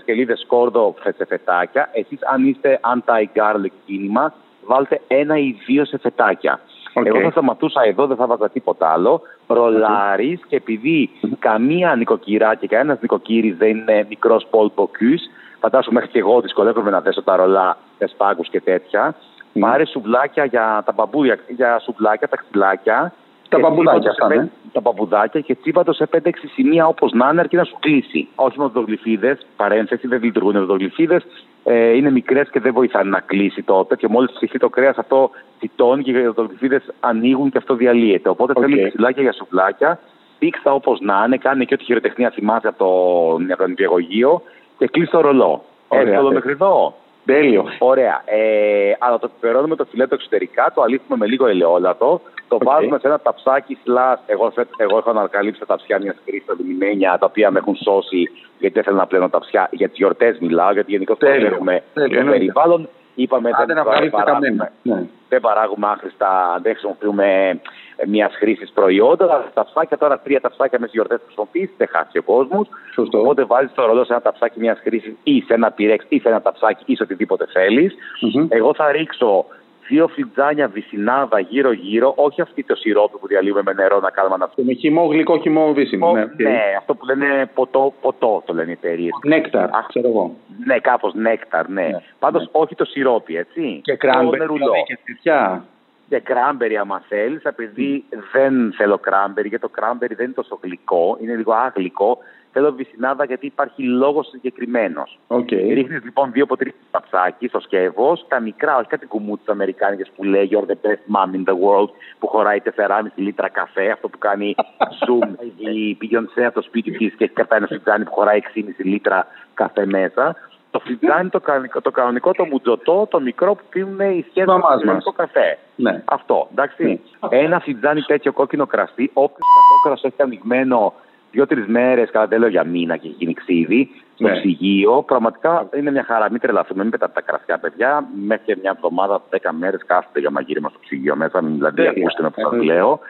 σκελίδες σκόρδο σε φετάκια. Εσείς, αν είστε anti-garlic κίνημα, βάλτε ένα ή δύο σε φετάκια. Οκ. Εγώ θα σταματούσα εδώ, δεν θα έβαζα τίποτα άλλο. Ρολάρεις και επειδή καμία νοικοκυρά και κανένας νοικοκύρης δεν είναι μικρός Πολ Μποκίζ, φαντάσου μέχρι και εγώ δυσκολεύομαι να δέσω τα ρολά με σπάγκους και τέτοια. Πάρε σουβλάκια για τα μπαμπούια, για σουβλάκια, τα ξυλάκια. Τα και μπαμπουδάκια τσίμπα το σε αυτά, πέντε- ναι. Τα μπαμπουδάκια και τσίμπα το σε 5-6 σημεία όπως να είναι, αρκεί να σου κλείσει. Όχι με οδοντογλυφίδες, παρένθεση, δεν λειτουργούν οδοντογλυφίδες. Ε, είναι μικρές και δεν βοηθάνε να κλείσει τότε. Και μόλις ψηθεί το κρέας, αυτό τεντώνει και οι οδοντογλυφίδες ανοίγουν και αυτό διαλύεται. Οπότε Οκ. θέλει ξυλάκια για σουβλάκια. Πήξ' τα όπως να είναι, κάνει και ό,τι χειροτεχνία θυμάσαι από το, από το νηπιαγωγείο και κλείσει το ρολό. Ωραία. Εύκολο μέχρι εδώ. Τέλειο. Ωραία. Ε, αλλά το πιπερώνουμε το φιλέτο εξωτερικά, το αλήθουμε με λίγο ελαιόλαδο, το Οκ. βάζουμε σε ένα ταψάκι slash. Εγώ, θε- εγώ έχω ανακαλύψει τα ταψιά μιας χρήσης αλουμινένια, τα οποία με έχουν σώσει, γιατί δεν θέλω να πλένω ταψιά. Για τις γιορτές μιλάω, γιατί γενικώς δεν Τέλειο. έχουμε Τέλειο, το εννοείται. περιβάλλον. Είπαμε Άντε να βγάλεις τα παράγουμε- καμένα. Ναι. δεν παράγουμε άχρηστα, δεν χρησιμοποιούμε μιας χρήσης προϊόντα. αλλά Τα ταψάκια τώρα, τρία ταψάκια με τις γιορτές που χρησιμοποιήσει, δεν χάσει ο κόσμος. Σωστό. Οπότε βάζεις το ρολό σε ένα ταψάκι μιας χρήσης ή σε ένα πυρέξ ή σε ένα ταψάκι ή σε οτιδήποτε θέλεις. Μμμ. Εγώ θα ρίξω δύο φλιτζάνια βυσινάδα γύρω-γύρω, όχι αυτή το σιρόπι που διαλύουμε με νερό να κάνουμε να Και με χυμό, γλυκό χυμό βύσσινο. Ναι, οκ. ναι, αυτό που λένε ποτό, ποτό το λένε οι εταιρείες. Νέκταρ, Αχ. ξέρω εγώ. Ναι, κάπως νέκταρ, ναι. Ναι, Πάντως όχι το σιρόπι, έτσι. Και Το cranberry, νερουλό. δηλαδή και τέτοια. Και κράμπερι, άμα θέλεις, επειδή δεν θέλω κράμπερι, γιατί το κράμπερι δεν είναι τόσο γλυκό, είναι λίγο άγλυκο. Θέλω βυσινάδα γιατί υπάρχει λόγος συγκεκριμένος. Οκ. Ρίχνεις λοιπόν δύο ποτήρια ταψάκι στο σκεύος, τα μικρά, όχι κάτι κουμούτσι Αμερικάνικε που λέει You're the best mom in the world, που χωράει 4,5 λίτρα καφέ, αυτό που κάνει zoom η Beyoncé από το σπίτι της και έχει κατά ένα φιτζάνι που χωράει 6,5 λίτρα καφέ μέσα. Το φιτζάνι το κανονικό, το, κανονικό, το μουτζωτό, το μικρό που πίνουν οι σχέδε Μαμάς μας. το καφέ. Ναι. Αυτό, εντάξει. Ένα φιτζάνι τέτοιο κόκκινο κρασί, όποιος κατόκρασο έχει ανοιγμένο δύο-τρεις μέρες, κατά τέλο για μήνα και έχει γίνει ξύδι, στο Ναι. ψυγείο, πραγματικά είναι μια χαρά. Μην τρελαθούμε, μην πετάτε τα κρασιά, παιδιά. Μέχρι και μια εβδομάδα, δέκα μέρες κάθεται για μαγείρεμα στο ψυγείο μέσα. μην Δηλαδή, Τέλεια. ακούστε με που σας Εννοείται. λέω.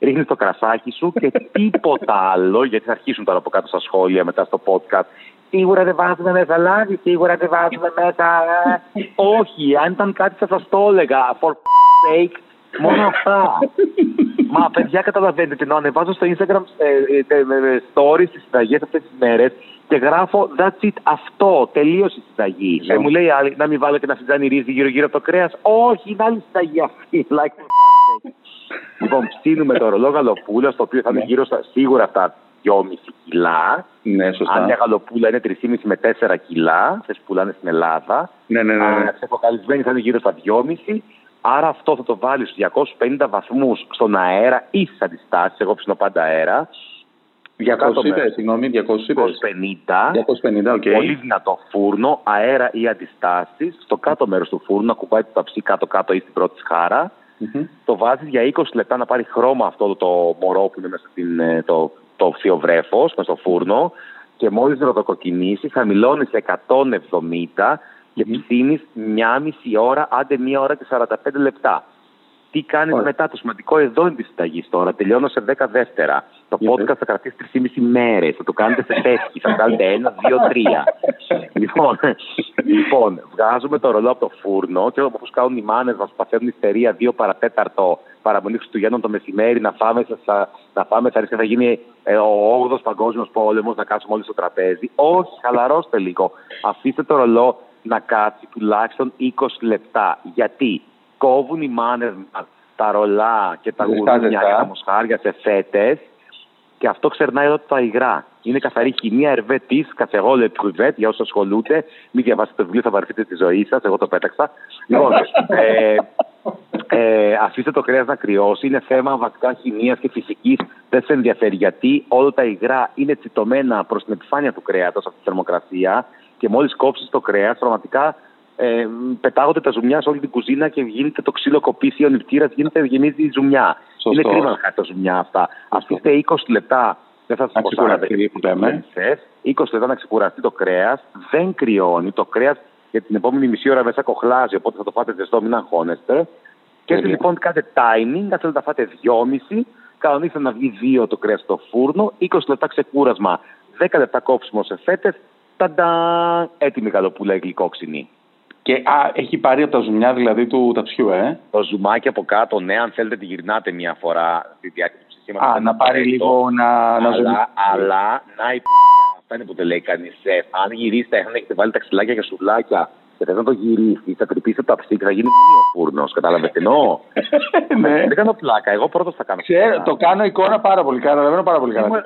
Ρίχνει το κρασάκι σου και τίποτα άλλο, γιατί θα αρχίσουν τώρα από κάτω στα σχόλια μετά στο podcast. Σίγουρα δεν βάζουμε μέσα λάδι, σίγουρα δεν βάζουμε μέσα. ε». Όχι, αν ήταν κάτι θα σας το έλεγα. For sake, μόνο αυτά. Μα παιδιά, καταλαβαίνετε τι εννοώ. Ανεβάζω στο Instagram ε, ε, ε, ε, stories τι συνταγέ αυτές τις μέρες και γράφω That's it, αυτό. Τελείωσε η συνταγή. Ναι. Και μου λέει η άλλη να μην βάλω και ένα φιτζάνι ρύζι γύρω-γύρω από το κρέας. Όχι, είναι άλλη συνταγή αυτή. Like for fuck's sake. λοιπόν, ψήνουμε το ρολό γαλοπούλας, το οποίο θα είναι γύρω στα σίγουρα στα 2,5 κιλά. Ναι, σωστά. Αν μια γαλοπούλα είναι 3,5 με 4 κιλά, αυτές που πουλάνε στην Ελλάδα. Ναι, ναι, ναι. ναι. Ξεκοκαλισμένη θα είναι γύρω στα 2,5. Άρα αυτό θα το βάλει στους 250 βαθμούς στον αέρα ή στις αντιστάσεις. Εγώ ψήνω πάντα αέρα. 200 κάτω είπες, μέρος. συγγνώμη, 200 είπες. 250. 250, οκ. Πολύ δυνατό φούρνο, αέρα ή αντιστάσεις. Στο κάτω μέρος του φούρνου, να ακουμπάει το ταψί κάτω-κάτω ή στην πρώτη σχάρα. Μμμ. Το βάζεις για 20 λεπτά να πάρει χρώμα αυτό το μωρό που είναι μέσα στην, ε, το, το θείο βρέφος, μέσα στο φούρνο. Και μόλις ροδοκοκκινήσει, χαμηλώνεις σε 170 και ψήνεις μια μισή ώρα, άντε μία ώρα και 45 λεπτά. Τι κάνεις Ωραία. μετά, το σημαντικό εδώ είναι τη συνταγή τώρα. Τελειώνω σε 10 δεύτερα. Το Για podcast θα κρατήσει 3,5 μέρες. Θα το κάνετε σε τέσσερι. θα κάνετε ένα, δύο, τρία. λοιπόν, λοιπόν, βγάζουμε το ρολό από το φούρνο και όπω κάνουν οι μάνες μας, παθαίνουν ιστερία δύο παρατέταρτο παραμονή Χριστουγέννων το μεσημέρι να φάμε, σα, να φάμε σαν θα γίνει ε, ο 8ο Παγκόσμιος Πόλεμος, να κάτσουμε όλοι στο τραπέζι. Όχι, χαλαρώστε λίγο. Αφήστε το ρολό να κάτσει τουλάχιστον 20 λεπτά. Γιατί κόβουν οι μάνες μας τα ρολά και τα Ζεστά, γουρούνια ζεστά. και τα μοσχάρια σε φέτες και αυτό ξερνάει εδώ τα υγρά. Είναι καθαρή χημεία ερβέ τη, καθεγόλε προυβέτ, για όσους ασχολούνται. Μην διαβάσετε το βιβλίο, θα βαρεθείτε τη ζωή σας. Εγώ το πέταξα. λοιπόν, ε, ε, αφήστε το κρέα να κρυώσει. Είναι θέμα βασικά χημίας και φυσικής. Δεν σε ενδιαφέρει γιατί όλα τα υγρά είναι τσιτωμένα προς την επιφάνεια του κρέατος από τη θερμοκρασία και μόλις κόψεις το κρέας, πραγματικά ε, πετάγονται τα ζουμιά σε όλη την κουζίνα και γίνεται το ξύλο κοπήσει, ο νηπτήρα γίνεται γεμίζει η ζουμιά. Σωστό. Είναι κρίμα να χάσετε ζουμιά αυτά. Αφήστε 20 λεπτά. Δεν θα σας Να πω ξεκουραστεί, που λέμε. σεφ, 20 λεπτά να ξεκουραστεί το κρέας. Δεν κρυώνει. Το κρέας για την επόμενη μισή ώρα μέσα κοχλάζει. Οπότε θα το φάτε ζεστό, μην αγχώνεστε. Και έτσι Τέλεια. λοιπόν κάντε timing. Αν θέλετε να φάτε 2,5. Κανονίστε να βγει 2 το κρέας στο φούρνο. 20 λεπτά ξεκούρασμα. 10 λεπτά κόψιμο σε φέτες. Ταντά! Έτοιμη γαλοπούλα η γλυκόξινη. Και α, έχει πάρει από τα ζουμιά δηλαδή του ταψιού, ε. Το ζουμάκι από κάτω, ναι, αν θέλετε τη γυρνάτε μια φορά στη διάρκεια του ψησίματος. Α, δεν να είναι πάρει απαραίτητο. λίγο να, να αλλά, ζουμιά. αλλά, να η π***α, αυτά είναι που δεν λέει κανείς σεφ. Αν γυρίσετε, αν έχετε βάλει τα ξυλάκια και σουβλάκια και θες να το γυρίσει, θα τρυπήσετε το αψί και θα γίνει μόνοι ο φούρνος. Κατάλαβες τι εννοώ; ναι. Δεν κάνω πλάκα, εγώ πρώτος θα κάνω. Ξέρω, πλάκα. το κάνω εικόνα πάρα πολύ καλά. Καταλαβαίνω πάρα πολύ καλά.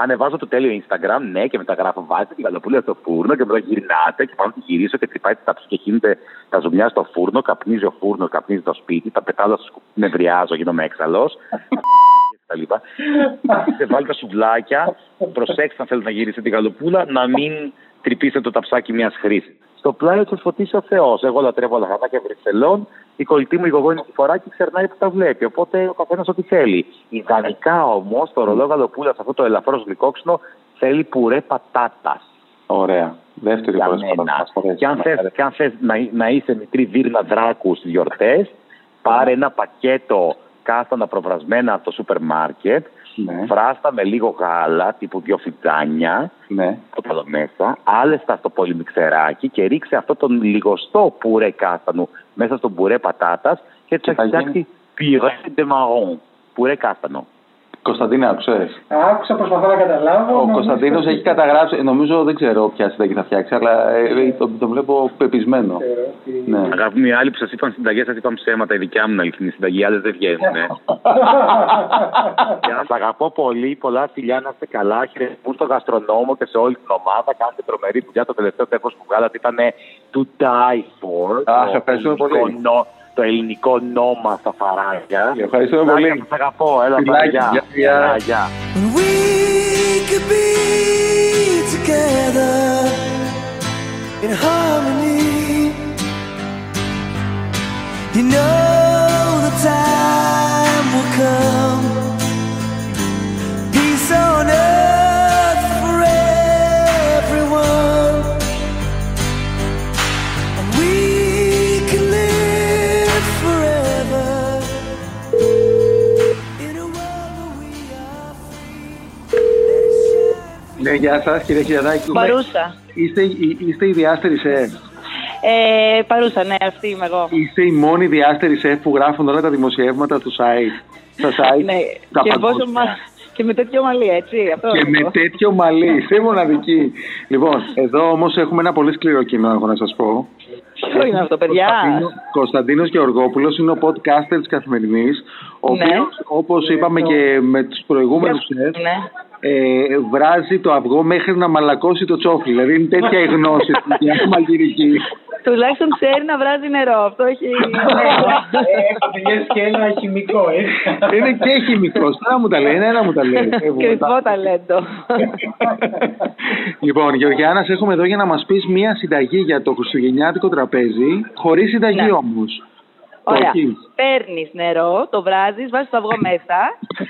Ήμουν- ε, Ανεβάζω το τέλειο Instagram, ναι, και μετά γράφω βάζετε τη γαλοπούλα στο φούρνο και μετά γυρνάτε και πάνω τη γυρίσω και τρυπάει τα ψ- και χύνεται τα ζουμιά στο φούρνο, καπνίζει ο φούρνο, καπνίζει το σπίτι, τα πετάω στο σκουπί, νευριάζω, γίνομαι έξαλλος. τα λοιπά. Και βάλτε τα σουβλάκια, προσέξτε αν θέλετε να γυρίσετε τη γαλοπούλα, να μην τρυπήσετε το ταψάκι μιας χρήσης. Στο πλάι θα φωτίσει ο Θεός. Εγώ λατρεύω όλα χαρτάκια Βρυξελών. Η κολλητή μου η γογόνη τη φορά και ξερνάει που τα βλέπει. Οπότε ο καθένας ό,τι θέλει. Ιδανικά όμως το ρολό γαλοπούλας σε αυτό το ελαφρώς γλυκόξινο θέλει πουρέ πατάτας. Ωραία. Δεύτερη Για φορά που μένα. μας αρέσει. Και αν θες, και αν θες να, να είσαι μικρή βίρνα δράκου στις γιορτές, πάρε ένα πακέτο κάστανα προβρασμένα από το σούπερ μάρκετ, Ναι. φράστα με λίγο γάλα, τύπου δύο φιτζάνια, Ναι. το εδώ μέσα, άλεστα στο πολυμιξεράκι και ρίξε αυτό τον λιγοστό πουρέ κάστανου μέσα στο πουρέ πατάτας και έτσι Και θα θα φτιάξει πυρέ de marron, πουρέ κάστανο. Κωνσταντίνα, άκουσες. Άκουσα, προσπαθώ να καταλάβω. Ο νομίζω Κωνσταντίνος ότι- έχει καταγράψει, νομίζω δεν ξέρω ποια συνταγή θα φτιάξει, αλλά ε, το, το βλέπω πεπισμένο. Ξέρω ότι- Ναι. Αγαπητοί οι άλλοι που σας είπαν συνταγές, σας είπαν ψέματα, η δικιά μου είναι αληθινή συνταγή, οι άλλες δεν βγαίνουν. ε. Σας αγαπώ πολύ, πολλά φιλιά, να είστε καλά. Χαιρετισμού στον γαστρονόμο και σε όλη την ομάδα. Κάνετε τρομερή δουλειά. Το τελευταίο τεύχος που βγάλατε ήταν to die for. Αχ, Το ευχαριστούμε πολύ. Ελληνικό νο- Το ελληνικό νόμα στα φαράγια. Ευχαριστούμε Να, πολύ. Σας αγαπώ. Έλα, Φιλάκια, γεια. γεια, γεια. Γεια, γεια. When we could be together in harmony. You know the time will come. Γεια σας, κύριε Χιλιαδάκη. Παρούσα. Είστε, η- είστε η διάστερη σεφ. Ε, παρούσα, ναι, αυτή είμαι εγώ. Είστε η μόνη διάστερη σεφ που γράφουν όλα τα δημοσιεύματα του site. Στα site. Ναι, τα και, πόσο παγκόσμια. μα... και με τέτοιο μαλλί, έτσι. Αυτό Και είναι με αυτό. τέτοιο μαλλί, είστε μοναδική. Λοιπόν, εδώ όμως έχουμε ένα πολύ σκληρό κείμενο, έχω να σας πω. Ποιο είναι αυτό, παιδιά. Κωνσταντίνο Γεωργόπουλος είναι ο podcaster τη Καθημερινής, ο Ναι. οποίος, όπως είπαμε και με τους προηγούμενους σεφ, Ναι. Ε, βράζει το αυγό μέχρι να μαλακώσει το τσόφλι. Δηλαδή είναι τέτοια η γνώση του για μαγειρική. Τουλάχιστον ξέρει να βράζει νερό. Αυτό έχει. Έχω τελειώσει και ένα χημικό, ε. είναι και χημικό. Τώρα μου τα λέει, ένα μου τα λέει. Ε, Κρυφό ταλέντο. λοιπόν, Γεωργιάνας, σε έχουμε εδώ για να μας πεις μία συνταγή για το χριστουγεννιάτικο τραπέζι, χωρίς συνταγή Ναι. όμως. Ωραία. Όχι. Παίρνεις νερό, το βράζεις, βάζεις το αυγό μέσα.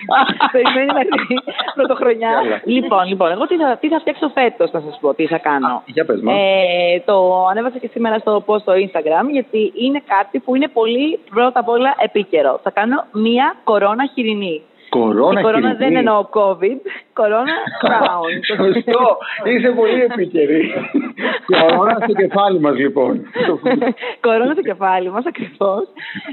Περιμένει μέχρι πρωτοχρονιά. Καλά. λοιπόν, λοιπόν, εγώ τι θα, τι θα φτιάξω φέτος, να σας πω, τι θα κάνω. Για πες μας. Ε, το ανέβασα και σήμερα στο post στο Instagram, γιατί είναι κάτι που είναι πολύ πρώτα απ' όλα επίκαιρο. Θα κάνω μία κορώνα χοιρινή. Κορώνα Η κορώνα χοιρινή. δεν εννοώ COVID, κορώνα crown. Σωστό. Είσαι πολύ επίκαιρη. Κορώνα στο κεφάλι μας, λοιπόν. κορώνα στο κεφάλι μας ακριβώς.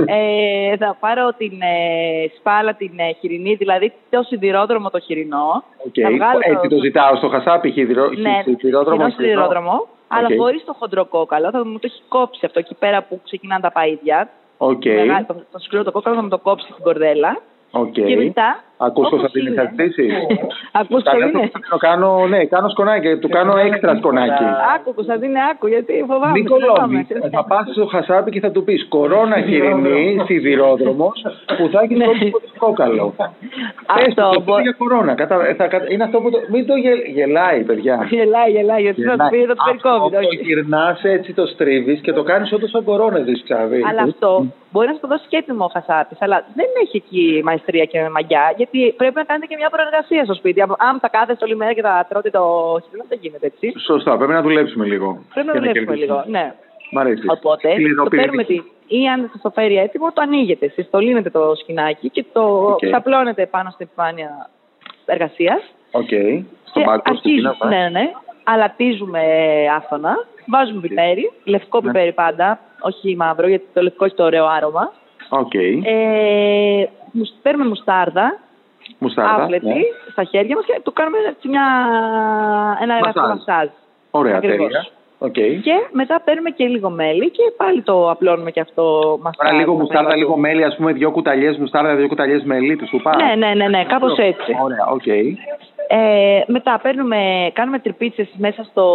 ε, θα πάρω την ε, σπάλα την ε, χοιρινή, δηλαδή το σιδηρόδρομο το χοιρινό. Οκ. Θα βγάλω Έτσι το ζητάω στο χασάπι, σιδηρό, Ναι, σιδηρόδρομο. χοιρινό σιδηρόδρομο, αλλά Οκ. χωρίς το χοντροκόκαλο. Θα μου το έχει κόψει αυτό εκεί πέρα που ξεκινάνε τα παΐδια. Οκ. Μεγάλο, το, το σκληρό το κόκαλο θα μου το κόψει στην κορδέλα. Οκ. Και μετά Ακούς Όπως Κωνσταντίνη, είναι. θα ζητήσεις. Ακούς Καλά, το είναι. το κάνω, ναι, κάνω σκονάκι, του κάνω έξτρα σκονάκι. Άκου, Κωνσταντίνε, άκου, γιατί φοβάμαι. Μην κολώνει. Θα πας στο χασάπι και θα του πεις Κορώνα χοιρινή, σιδηρόδρομος, που θα έχεις Ναι. το κόκαλο. Πες Αυτό, του, το μπο- για κορώνα. Κατα... ε, θα... κατα- Είναι αυτό που το... Μην το γε... γελάει, παιδιά. Γελάει, γελάει, γιατί θα του πει, θα του φέρει Αυτό COVID. το όχι. γυρνάς έτσι, το στρίβεις και το κάνεις όντως σαν κορώνα, δεν ξαναδεί. Αλλά αυτό μπορεί να σου το δώσει και έτοιμο ο χασάπης. Αλλά δεν έχει εκεί μαεστρία και μαγιά, γιατί πρέπει να κάνετε και μια προεργασία στο σπίτι. Αν- Αν θα κάθεστε όλη μέρα και θα τρώτε το χειμώνα, δεν γίνεται έτσι. Σωστά, πρέπει να δουλέψουμε λίγο. Πρέπει να Και δουλέψουμε κερδίσουμε. λίγο. Ναι. Μ' αρέσει. Οπότε το Σκληροπυρηνική. παίρνουμε τη. ή αν σας το φέρει έτοιμο, το ανοίγετε. Εσείς το λύνετε το σκοινάκι και το Οκ. ξαπλώνετε πάνω στην επιφάνεια εργασίας. Οκ. Στον Και πάγκο, στην αρχίζουμε, πίνα, ναι, ναι, ναι. Αλατίζουμε άφθονα, βάζουμε πιπέρι, λευκό Ναι. πιπέρι πάντα, όχι μαύρο, γιατί το λευκό έχει το ωραίο άρωμα. Οκ. Ε, μους- παίρνουμε μουστάρδα, Μουστάρδα. άβλετη, ναι. στα χέρια μας και του κάνουμε έτσι μια, ένα ελαφρύ Μασάζ. μασάζ. Ωραία, Ακριβώς. τέλεια. Οκ. Και μετά παίρνουμε και λίγο μέλι και πάλι το απλώνουμε και αυτό μασάζ. Τώρα λίγο στα μουστάρδα, μέλι λίγο του. μέλι, ας πούμε, δύο κουταλιές μουστάρδα, δύο κουταλιές μέλι, του σου πάω. Ναι, ναι, ναι, ναι, κάπως έτσι. Ωραία, οκ. Ε, μετά παίρνουμε, κάνουμε τρυπίτσες μέσα στο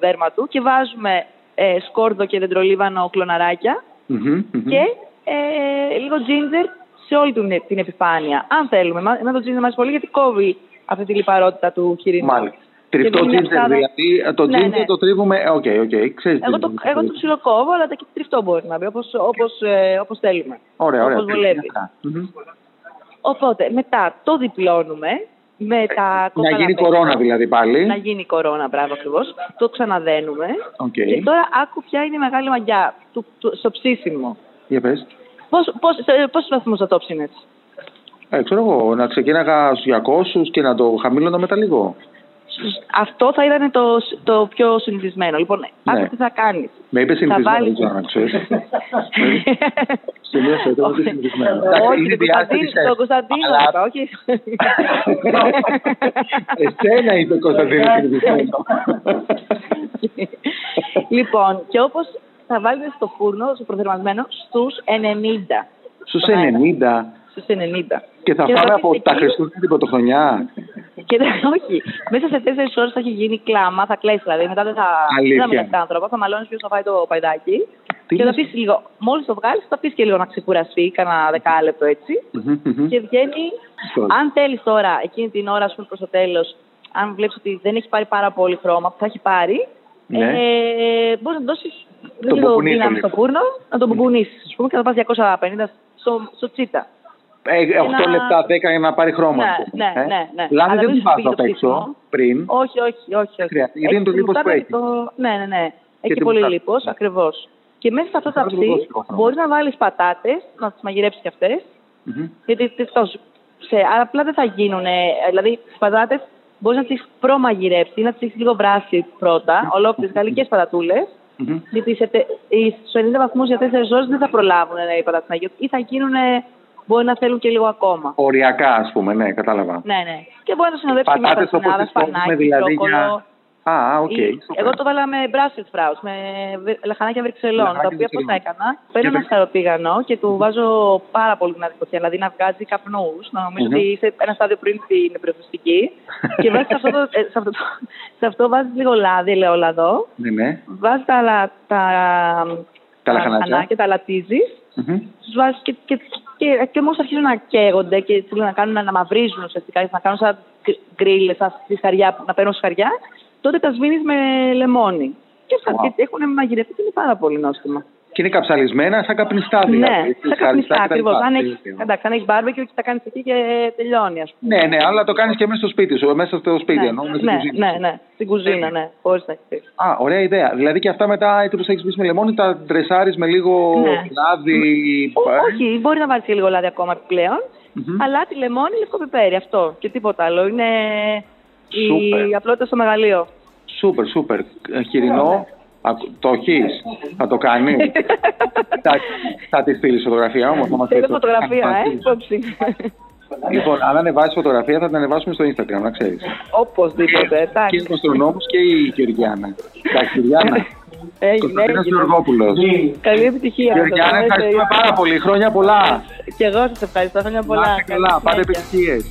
δέρμα του και βάζουμε ε, σκόρδο και δεντρολίβανο κλωναράκια Μμμ, μμμ. και ε, λίγο ginger σε όλη την, την επιφάνεια. Αν θέλουμε. Μα- Εμένα το ginger μας πολύ γιατί κόβει αυτή τη λιπαρότητα του χοιρινού. Μάλιστα. Τριφτό Και δίνει μια ginger, ψάδα- δηλαδή ε, το Ναι, ginger ναι. το τρίβουμε. ε, Οκ, οκ, ξέρεις τι Εγώ το, είναι. εγώ το ψιλοκόβω, αλλά και τριφτό μπορεί να μπει, όπως, όπως, ε, όπως θέλουμε. Ωραία, ωραία. όπως τέλεια, βολεύει. μια χαρά. Μμμ. Οπότε, μετά το διπλώνουμε με τα Να κόκκαλα γίνει πέτρα. κορώνα δηλαδή πάλι. Να γίνει κορώνα, μπράβο ακριβώς. Το ξαναδένουμε. Οκ. Και τώρα άκου ποια είναι η μεγάλη μαγκιά του, του, στο ψήσιμο. Για πες. Πώς, πώς, σε πόσους βαθμούς θα το ψήνεις. Ε, ξέρω εγώ, να ξεκίναγα στους 200 και να το χαμήλωνα μετά λίγο. Αυτό θα ήταν το, το πιο συνηθισμένο. Λοιπόν, Ναι. άκου τι θα κάνεις. Με είπε Θα συνηθισμένο, βάλεις... δεν ξέρω να ξέρεις. Σημείωσε το, ότι συνηθισμένο. Όχι, Είναι τον διάσταση Κωνσταντίνο, σεφ. τον Κωνσταντίνο Αλλά είπα, όχι. Εσένα είπε ο Κωνσταντίνος συνηθισμένο. λοιπόν, και όπως θα βάλετε στο φούρνο, στο προθερμασμένο, στους 90. Στους Τον αέρα. 90 Στους 90. και θα Και φάμε θα από αφήσετε τα εκεί- Χριστούγεννα την πρωτοχρονιά. Και όχι, μέσα σε τέσσερις ώρες θα έχει γίνει κλάμα, θα κλέσει δηλαδή. Μετά δεν θα, Αλήθεια. δεν θα μιλάς άνθρωπο, θα μαλώνεις ποιος θα φάει το παϊδάκι. Τι και θα λες; αφήσει λίγο, μόλις το βγάλεις, θα αφήσει και λίγο να ξεκουραστεί, κανένα δεκάλεπτο έτσι. Μμμ, μμμ. Και βγαίνει. Σωστά. Αν θέλεις τώρα, εκείνη την ώρα, ας πούμε, προς το τέλος, αν βλέπεις ότι δεν έχει πάρει πάρα πολύ χρώμα, που θα έχει πάρει, Ναι. ε, μπορείς να δώσεις Το λίγο μπουμπουνίσω δύναμη λίγο. στο φούρνο, να το μπουμπουνίσεις, ας πούμε, και θα πας 250 στο, στο τσίτα. Ε, 8 να- λεπτά, 10 για να πάρει χρώμα. Ναι, ας πούμε, ναι, ε. ναι, ναι. Λάδι Αλλά δεν μην του σου βάζω φύγει απ' το έξω ψήσιμο. πριν. Όχι, όχι, όχι. όχι. χρειάζεται, γιατί είναι το τη λίπος που μουστάρδα έχει. το- Ναι, ναι, ναι. Έχει τη πολύ μουστάρδα. λίπος, ακριβώς. Και μέσα σε αυτό το Θα του ψή δώσει λίγο χρόνο. μπορείς να βάλεις πατάτες, να τις μαγειρέψεις κι αυτές. Μμμ. Γιατί τις τόσο, σε, αλλά απλά δεν θα γίνουν. Δηλαδή, τις πατάτες μπορείς να τις προμαγειρέψεις, να τις έχεις λίγο βράσει πρώτα, ολόκληρες γαλλικές πατατούλες. Μμμ. Γιατί σε, τε- οι- στους 90 βαθμούς για 4 ώρες δεν θα προλάβουν ε, οι πατάτες να γίνουν. Ή θα γίνουν, μπορεί να θέλουν και λίγο ακόμα. Οριακά, ας πούμε, ναι, κατάλαβα. Ναι, ναι. Και μπορεί να το συνοδεύσει με Πατάτες όπως πατσινάδα, τις κόβουμε, σπανάκι, δηλαδή, μπρόκολο. για- Α. Okay, Εγώ το βάλα με Brussels sprouts, με λαχανάκια Βρυξελών, τα οποία πώς τα έκανα. Παίρνω ένα χαροπίγανο και του βάζω πάρα πολύ δυνατή φωτιά, δηλαδή να βγάζει καπνούς. να νομιζω ότι είσαι ένα στάδιο πριν την νεκροφυστική. και βάζεις σε αυτό, το, ε, σε, αυτό το, σε αυτό βάζεις λίγο λάδι, ελαιόλαδο. Ναι, ναι. Βάζεις τα, τα, τα, τα λαχανάκια, τα λατίζεις. Mm-hmm. Και, και, και, και όμως αρχίζουν να καίγονται και να κάνουν να μαυρίζουν ουσιαστικά, να κάνουν σαν γκρίλες, σαν να παίρνουν σφυσκαριά τότε τα σβήνεις με λεμόνι. Και, θα- Wow. και έχουν μαγειρευτεί και είναι πάρα πολύ νόστιμα. Και είναι καψαλισμένα σαν καπνιστά δηλαδή. ναι, έτσι, σαν σκαριστά καπνιστά κτλ. ακριβώς. Αν έχει Τέλειο. εντάξει, αν έχεις barbecue και τα κάνεις εκεί και τελειώνει, ας πούμε. Ναι, ναι, αλλά το κάνεις και μέσα στο σπίτι σου, μέσα στο σπίτι, ναι, εννοώ, μέσα στην ναι, κουζίνα ναι, σου. ναι, στην κουζίνα, ναι, χωρίς να έχεις. Α, ωραία ιδέα. Δηλαδή και αυτά μετά, έτσι όπως τα έχεις πει με λεμόνι, τα ντρεσάρεις με λίγο Ναι. λάδι. Ό, ε. όχι, μπορεί να βάλεις και λίγο λάδι ακόμα επιπλέον. Μμμ. Αλλά τη λεμόνι, λευκό πιπέρι, αυτό και τίποτα άλλο. Είναι Σούπερ. η απλότητα στο μεγαλείο. Σούπερ, σούπερ. Ε, Χοιρινό, ακου- το έχεις, θα το κάνει; θα, θα τη στείλεις φωτογραφία όμως. θα μας Θέλω πεις. φωτογραφία, Θα ε, στείλεις. υπόψη. Λοιπόν, αν ανεβάσεις φωτογραφία θα την ανεβάσουμε στο Instagram, να ξέρεις. Οπωσδήποτε, Και εντάξει. ο Κοστρονόμος και η Γεωργιάνα. Εντάξει, Γεωργιάνα. Έγινε, Κωνσταντίνος έγινε. Γεωργόπουλος. Καλή επιτυχία. Γεωργιάνα, σας. ευχαριστούμε πάρα πολύ. Χρόνια πολλά. Και εγώ σας ευχαριστώ. Χρόνια πολλά. Να είστε καλά, Καλή πάτε συνέχεια. επιτυχίες.